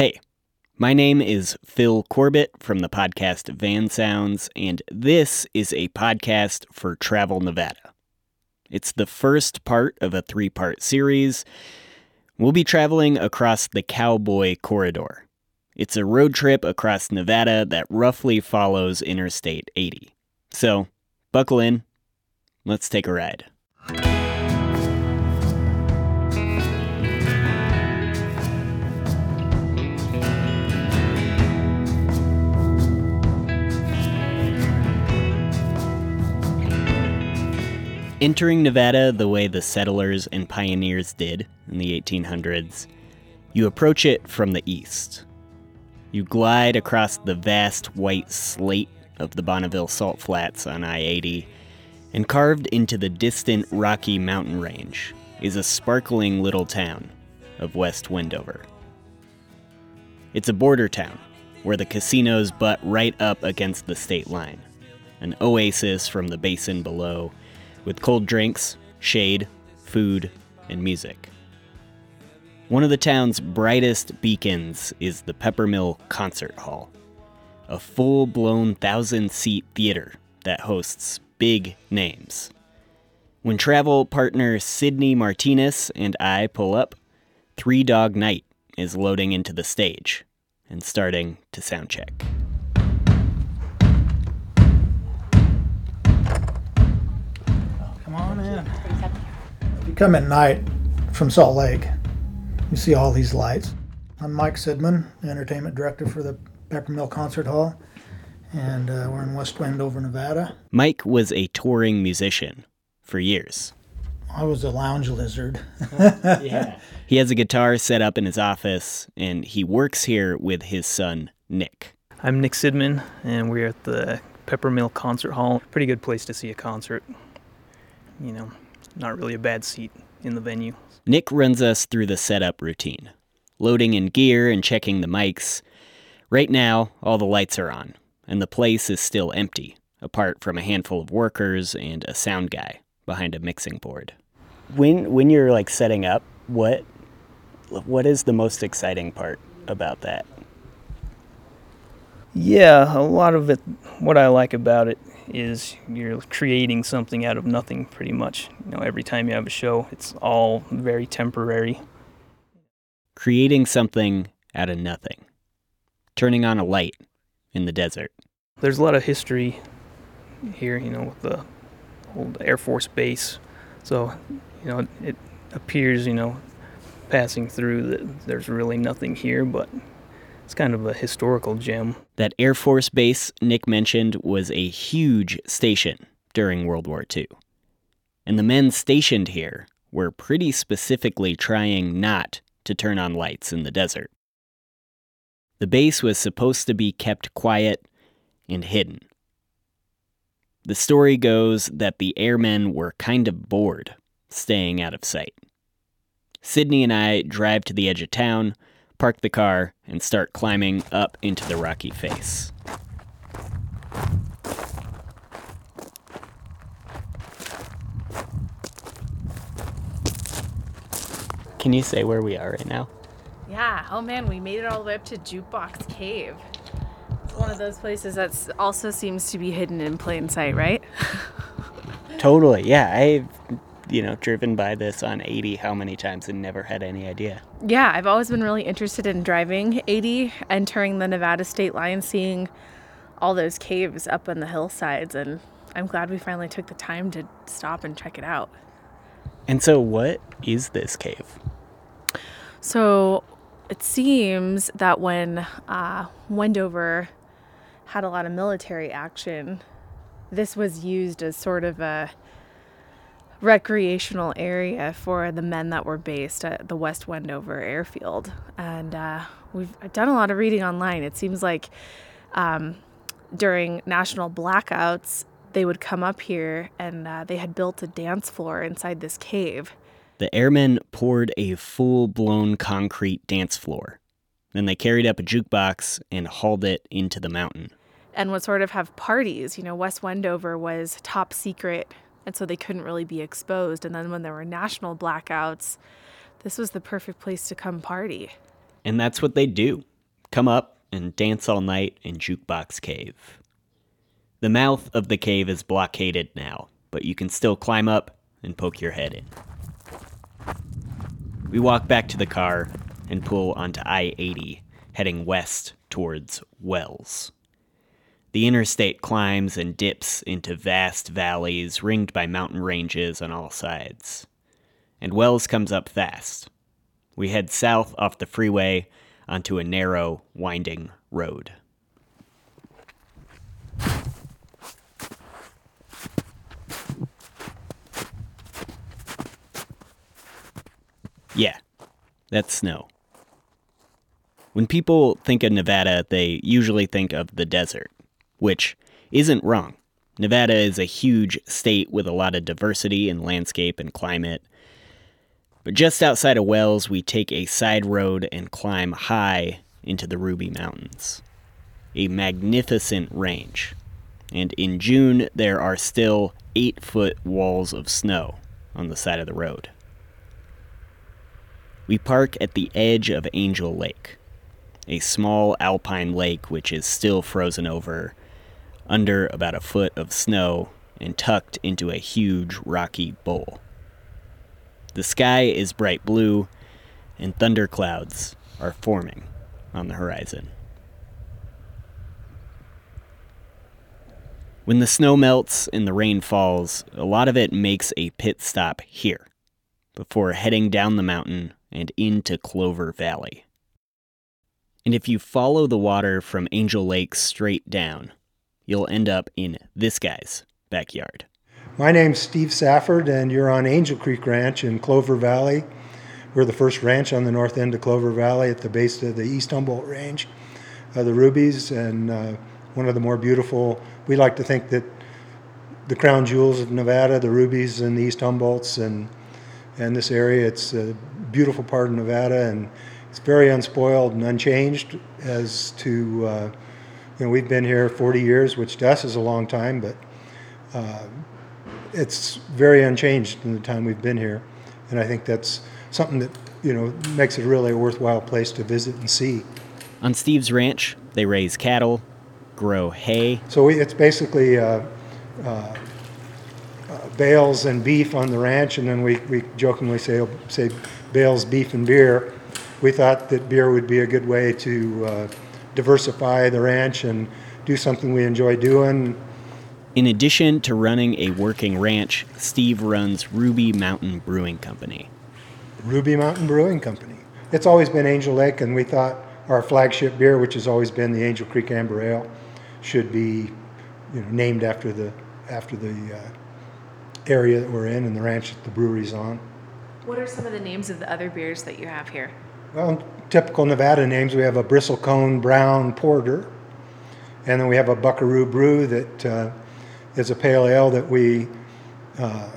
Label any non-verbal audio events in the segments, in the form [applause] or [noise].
Hey, my name is Phil Corbett from the podcast Van Sounds, and this is a podcast for Travel Nevada. It's the first part of a three part series. We'll be traveling across the Cowboy Corridor. It's a road trip across Nevada that roughly follows Interstate 80. So, buckle in. Let's take a ride. Entering Nevada the way the settlers and pioneers did in the 1800s, you approach it from the east. You glide across the vast white slate of the Bonneville Salt Flats on I 80, and carved into the distant Rocky Mountain Range is a sparkling little town of West Wendover. It's a border town where the casinos butt right up against the state line, an oasis from the basin below with cold drinks, shade, food, and music. One of the town's brightest beacons is the Peppermill Concert Hall, a full blown thousand seat theater that hosts big names. When travel partner Sydney Martinez and I pull up, Three Dog Night is loading into the stage and starting to soundcheck. Come come at night from Salt Lake, you see all these lights. I'm Mike Sidman, the entertainment director for the Peppermill Concert Hall, and uh, we're in West Wendover, Nevada. Mike was a touring musician for years. I was a lounge lizard. [laughs] yeah. [laughs] He has a guitar set up in his office, and he works here with his son, Nick. I'm Nick Sidman, and we're at the Peppermill Concert Hall. Pretty good place to see a concert. You know, not really a bad seat in the venue. Nick runs us through the setup routine, loading in gear and checking the mics. Right now, all the lights are on, and the place is still empty, apart from a handful of workers and a sound guy behind a mixing board. When when you're like setting up, what what is the most exciting part about that? Yeah, a lot of it, what I like about it is you're creating something out of nothing pretty much. You know, every time you have a show, it's all very temporary. Creating something out of nothing. Turning on a light in the desert. There's a lot of history here, you know, with the old Air Force base. So, you know, it appears, you know, passing through that there's really nothing here, but it's kind of a historical gem. That Air Force base Nick mentioned was a huge station during World War II. And the men stationed here were pretty specifically trying not to turn on lights in the desert. The base was supposed to be kept quiet and hidden. The story goes that the airmen were kind of bored staying out of sight. Sydney and I drive to the edge of town park the car, and start climbing up into the rocky face. Can you say where we are right now? Yeah. Oh man, we made it all the way up to Jukebox Cave. It's one of those places that also seems to be hidden in plain sight, right? [laughs] totally. Yeah, I've you know, driven by this on 80 how many times and never had any idea. Yeah, I've always been really interested in driving 80, entering the Nevada state line, seeing all those caves up on the hillsides, and I'm glad we finally took the time to stop and check it out. And so, what is this cave? So, it seems that when uh, Wendover had a lot of military action, this was used as sort of a recreational area for the men that were based at the West Wendover airfield. And uh, we've done a lot of reading online. It seems like um, during national blackouts, they would come up here and uh, they had built a dance floor inside this cave. The airmen poured a full blown concrete dance floor. Then they carried up a jukebox and hauled it into the mountain. And would sort of have parties. You know, West Wendover was top secret and so they couldn't really be exposed. And then when there were national blackouts, this was the perfect place to come party. And that's what they do come up and dance all night in Jukebox Cave. The mouth of the cave is blockaded now, but you can still climb up and poke your head in. We walk back to the car and pull onto I 80, heading west towards Wells. The interstate climbs and dips into vast valleys ringed by mountain ranges on all sides. And Wells comes up fast. We head south off the freeway onto a narrow, winding road. Yeah, that's snow. When people think of Nevada, they usually think of the desert, which isn't wrong. Nevada is a huge state with a lot of diversity in landscape and climate. But just outside of Wells, we take a side road and climb high into the Ruby Mountains. A magnificent range. And in June, there are still eight foot walls of snow on the side of the road. We park at the edge of Angel Lake, a small alpine lake which is still frozen over, under about a foot of snow, and tucked into a huge rocky bowl. The sky is bright blue, and thunderclouds are forming on the horizon. When the snow melts and the rain falls, a lot of it makes a pit stop here before heading down the mountain and into Clover Valley. And if you follow the water from Angel Lake straight down, you'll end up in this guy's backyard. My name's Steve Safford, and you're on Angel Creek Ranch in Clover Valley. We're the first ranch on the north end of Clover Valley at the base of the East Humboldt Range, uh, the Rubies, and uh, one of the more beautiful. We like to think that the crown jewels of Nevada, the Rubies and the East Humboldts, and and this area. It's a beautiful part of Nevada, and it's very unspoiled and unchanged as to, uh, you know, we've been here 40 years, which to us is a long time, but uh, it's very unchanged in the time we've been here. And I think that's something that, you know, makes it really a worthwhile place to visit and see. On Steve's ranch, they raise cattle, grow hay. So we, it's basically uh, uh, bales and beef on the ranch, and then we, we jokingly say, say bales, beef, and beer. We thought that beer would be a good way to uh, diversify the ranch and do something we enjoy doing. In addition to running a working ranch, Steve runs Ruby Mountain Brewing Company. Ruby Mountain Brewing Company. It's always been Angel Lake, and we thought our flagship beer, which has always been the Angel Creek Amber Ale, should be you know, named after the after the uh, area that we're in and the ranch that the brewery's on. What are some of the names of the other beers that you have here? Well, typical Nevada names, we have a bristlecone brown porter, and then we have a buckaroo brew that uh, is a pale ale that we uh,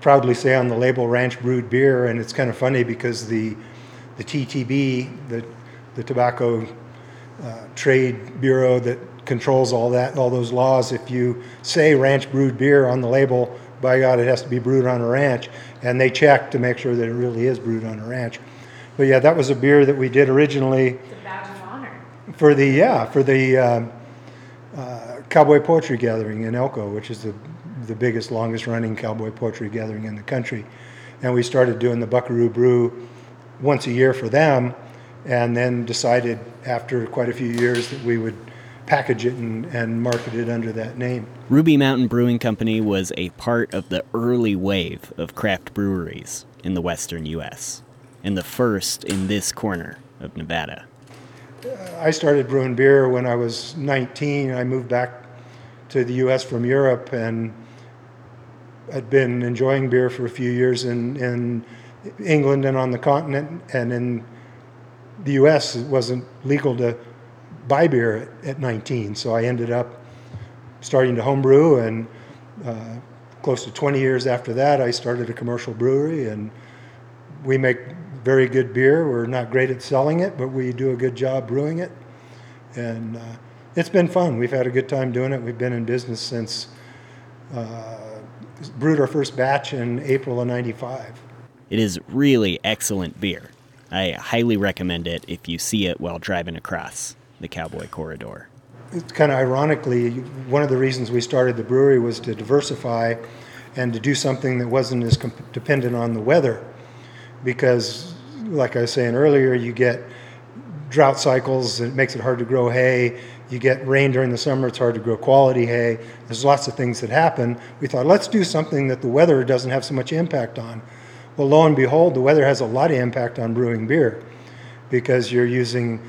proudly say on the label ranch brewed beer, and it's kind of funny because the the TTB, the the tobacco uh, trade bureau that controls all that, all those laws. If you say ranch brewed beer on the label, by God, it has to be brewed on a ranch, and they check to make sure that it really is brewed on a ranch. But yeah, that was a beer that we did originally. It's a badge of honor. For the yeah, for the um, uh, Cowboy Poetry Gathering in Elko, which is the the biggest, longest running cowboy poetry gathering in the country, and we started doing the Buckaroo Brew once a year for them, and then decided after quite a few years that we would package it and, and market it under that name. Ruby Mountain Brewing Company was a part of the early wave of craft breweries in the western U.S., and the first in this corner of Nevada. I started brewing beer when I was 19. I moved back to the U.S. from Europe and I'd been enjoying beer for a few years in, in England and on the continent. And in the U.S., it wasn't legal to buy beer at, at 19. So I ended up starting to homebrew, and uh, close to 20 years after that, I started a commercial brewery, and we make very good beer. We're not great at selling it, but we do a good job brewing it, and uh, it's been fun. We've had a good time doing it. We've been in business since uh, brewed our first batch in April of '95. It is really excellent beer, I highly recommend it if you see it while driving across the Cowboy Corridor. It's kind of ironically, one of the reasons we started the brewery was to diversify and to do something that wasn't as comp- dependent on the weather. Because, like I was saying earlier, you get drought cycles, it makes it hard to grow hay. You get rain during the summer, it's hard to grow quality hay. There's lots of things that happen. We thought, let's do something that the weather doesn't have so much impact on. Well, lo and behold, the weather has a lot of impact on brewing beer because you're using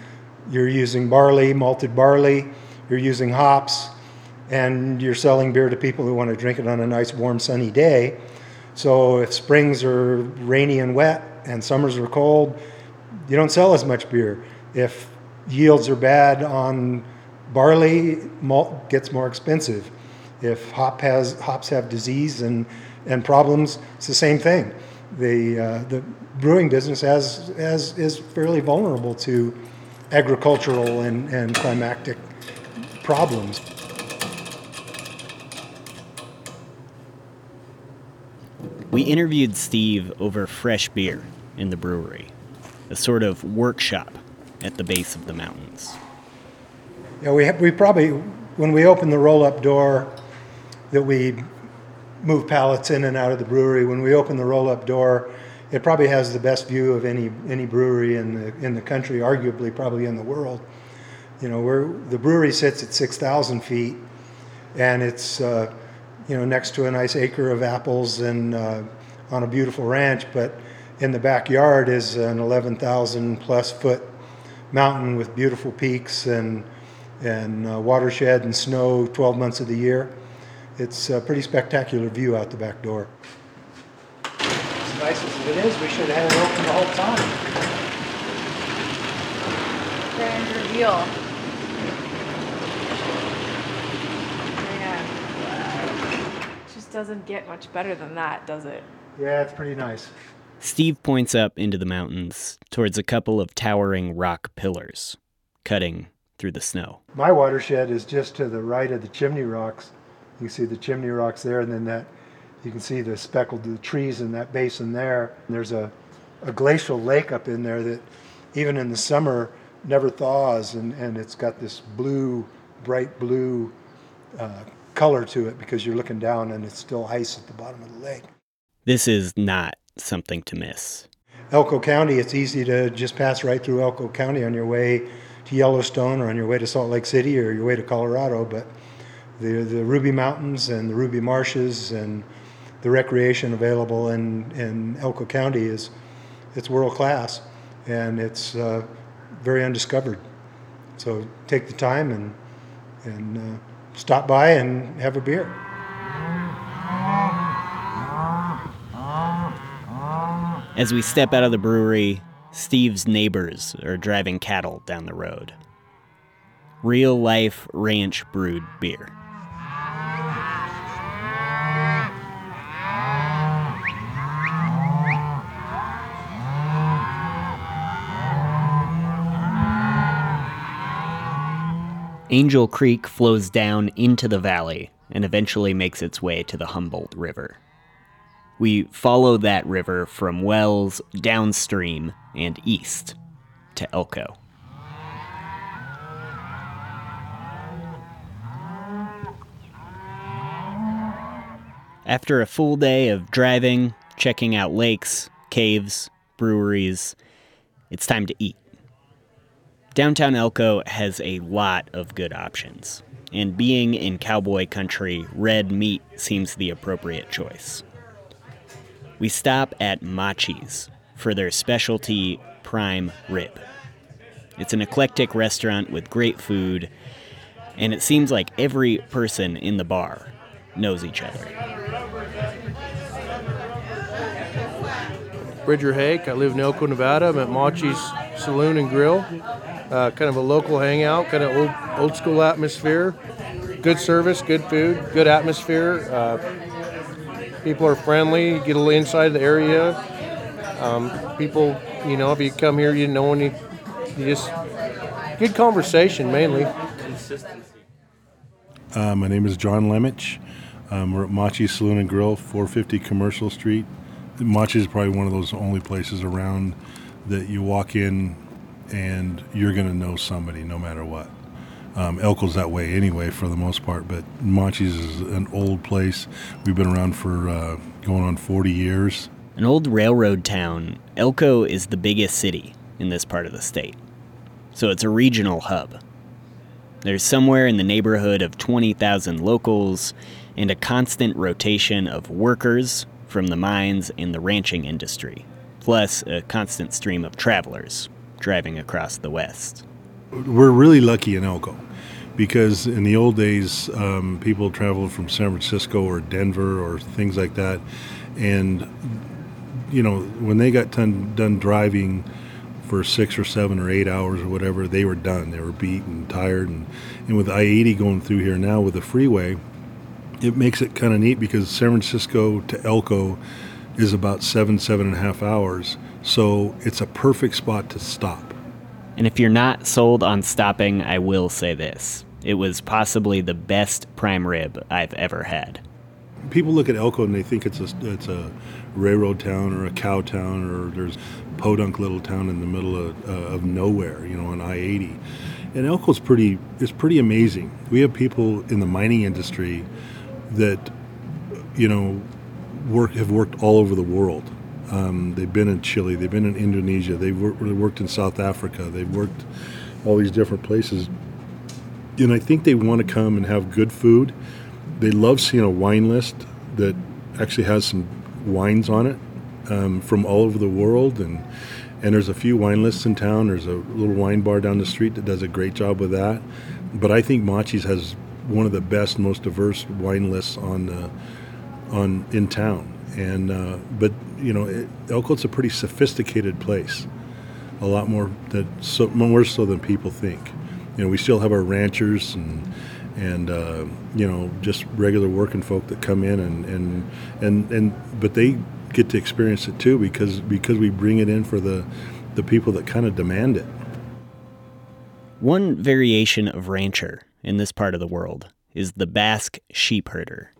you're using barley, malted barley, you're using hops, and you're selling beer to people who want to drink it on a nice, warm, sunny day. So if springs are rainy and wet and summers are cold, you don't sell as much beer. If yields are bad on barley, malt gets more expensive. If hop has hops have disease and and problems, it's the same thing. The uh, the brewing business has, has is fairly vulnerable to agricultural and, and climatic problems. We interviewed Steve over fresh beer in the brewery, a sort of workshop at the base of the mountains. Yeah, we have, we probably when we open the roll-up door that we move pallets in and out of the brewery. When we open the roll-up door, it probably has the best view of any any brewery in the in the country, arguably probably in the world. You know, where the brewery sits at six thousand feet, and it's uh, you know next to a nice acre of apples and uh, on a beautiful ranch, but in the backyard is an eleven thousand plus foot mountain with beautiful peaks and and uh, watershed and snow 12 months of the year. It's a pretty spectacular view out the back door. As nice as it is, we should have had it open the whole time. Grand reveal. Yeah. Just doesn't get much better than that, does it? Yeah, it's pretty nice. Steve points up into the mountains towards a couple of towering rock pillars, cutting through the snow. My watershed is just to the right of the chimney rocks. You see the chimney rocks there, and then that you can see the speckled the trees in that basin there. And there's a, a glacial lake up in there that even in the summer never thaws, and, and it's got this blue, bright blue uh, color to it because you're looking down and it's still ice at the bottom of the lake. This is not something to miss. Elko County, it's easy to just pass right through Elko County on your way to Yellowstone or on your way to Salt Lake City or your way to Colorado, but the, the Ruby Mountains and the Ruby Marshes and the recreation available in, in Elko County is it's world class and it's uh, very undiscovered. So take the time and, and uh, stop by and have a beer. As we step out of the brewery, Steve's neighbors are driving cattle down the road. Real life ranch brewed beer. Angel Creek flows down into the valley and eventually makes its way to the Humboldt River. We follow that river from Wells downstream and east to Elko. After a full day of driving, checking out lakes, caves, breweries, it's time to eat. Downtown Elko has a lot of good options, and being in cowboy country, red meat seems the appropriate choice. We stop at Machi's for their specialty prime rib. It's an eclectic restaurant with great food, and it seems like every person in the bar knows each other. Bridger Hake. I live in Elko, Nevada. I'm at Machi's Saloon and Grill. Uh, kind of a local hangout, kind of old, old school atmosphere. Good service, good food, good atmosphere. Uh, people are friendly. You get a little inside the area. Um, people, you know, if you come here, you know, any, you, just good conversation mainly. Uh, my name is John Lemich. Um, we're at Machi Saloon and Grill, 450 Commercial Street. Machi is probably one of those only places around that you walk in and you're going to know somebody no matter what. Um, Elko's that way anyway, for the most part. But Machi's is an old place. We've been around for uh, going on 40 years. An old railroad town, Elko is the biggest city in this part of the state. So it's a regional hub. There's somewhere in the neighborhood of 20,000 locals and a constant rotation of workers from the mines and the ranching industry, plus a constant stream of travelers driving across the West. We're really lucky in Elko because in the old days, um, people traveled from San Francisco or Denver or things like that. And, you know, when they got done, done driving for six or seven or eight hours or whatever, they were done. They were beat and tired. And, and with I 80 going through here now with the freeway, it makes it kind of neat because San Francisco to Elko is about seven, seven and a half hours. So it's a perfect spot to stop. And if you're not sold on stopping, I will say this. It was possibly the best prime rib I've ever had. People look at Elko and they think it's a, it's a railroad town or a cow town or there's podunk little town in the middle of, uh, of nowhere, you know, on I-80. And Elko's pretty, it's pretty amazing. We have people in the mining industry that, you know, work have worked all over the world. Um, they've been in Chile, they've been in Indonesia, they've worked, worked in South Africa, they've worked all these different places. And I think they want to come and have good food. They love seeing a wine list that actually has some wines on it um, from all over the world. And, and there's a few wine lists in town. There's a little wine bar down the street that does a great job with that. But I think Machi's has one of the best, most diverse wine lists on the, on in town. And uh, but you know, it, Elko's a pretty sophisticated place, a lot more that so more so than people think. You know, we still have our ranchers and and uh, you know just regular working folk that come in and and and and but they get to experience it too because because we bring it in for the the people that kind of demand it. One variation of rancher in this part of the world is the Basque sheep herder.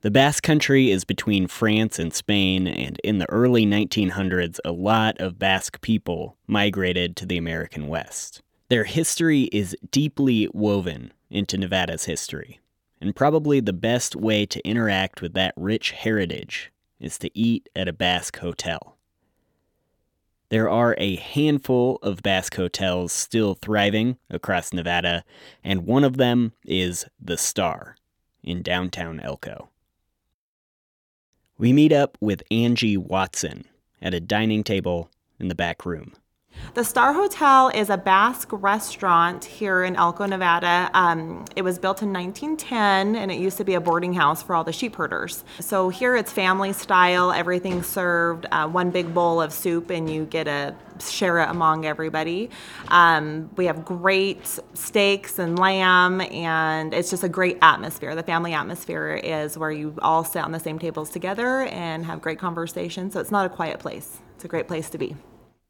The Basque Country is between France and Spain, and in the early 1900s, a lot of Basque people migrated to the American West. Their history is deeply woven into Nevada's history, and probably the best way to interact with that rich heritage is to eat at a Basque hotel. There are a handful of Basque hotels still thriving across Nevada, and one of them is The Star in downtown Elko. We meet up with Angie Watson at a dining table in the back room. The Star Hotel is a Basque restaurant here in Elko, Nevada. Um, it was built in 1910 and it used to be a boarding house for all the sheep herders. So here it's family style, everything served, uh, one big bowl of soup, and you get to share it among everybody. Um, we have great steaks and lamb, and it's just a great atmosphere. The family atmosphere is where you all sit on the same tables together and have great conversation. So it's not a quiet place, it's a great place to be.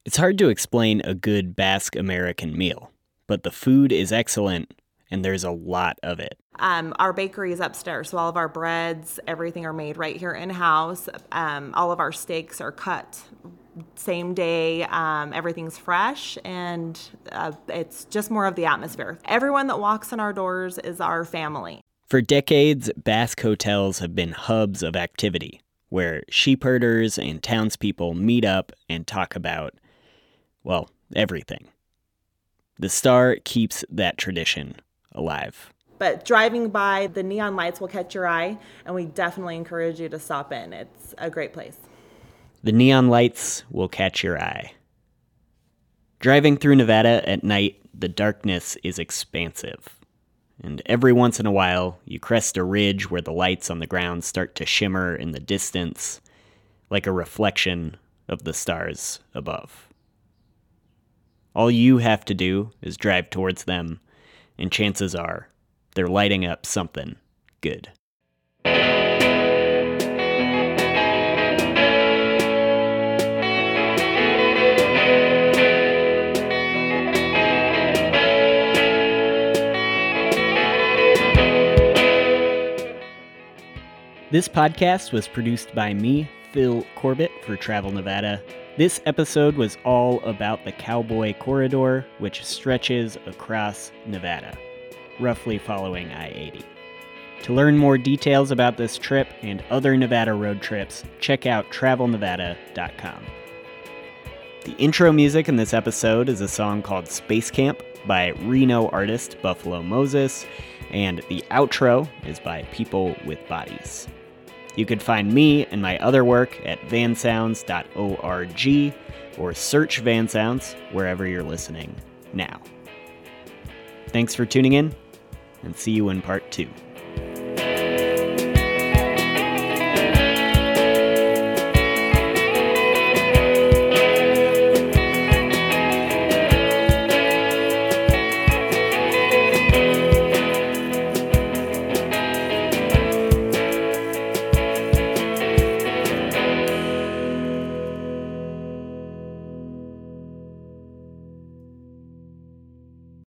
It's hard to explain a good Basque American meal, but the food is excellent and there's a lot of it. Um, our bakery is upstairs, so all of our breads, everything are made right here in house. Um, all of our steaks are cut same day. Um, everything's fresh, and uh, it's just more of the atmosphere. Everyone that walks in our doors is our family. For decades, Basque hotels have been hubs of activity where sheep herders and townspeople meet up and talk about well, everything. The Star keeps that tradition alive. But driving by, the neon lights will catch your eye, and we definitely encourage you to stop in. It's a great place. The neon lights will catch your eye. Driving through Nevada at night, the darkness is expansive. And every once in a while, you crest a ridge where the lights on the ground start to shimmer in the distance, like a reflection of the stars above. All you have to do is drive towards them, and chances are they're lighting up something good. This podcast was produced by me, Phil Corbett, for Travel Nevada This episode was all about the Cowboy Corridor, which stretches across Nevada, roughly following I 80. To learn more details about this trip and other Nevada road trips, check out travelnevada.com. The intro music in this episode is a song called Space Camp by Reno artist Buffalo Moses, and the outro is by People with Bodies. You can find me and my other work at vansounds.org or search Van Sounds wherever you're listening now. Thanks for tuning in, and see you in part two.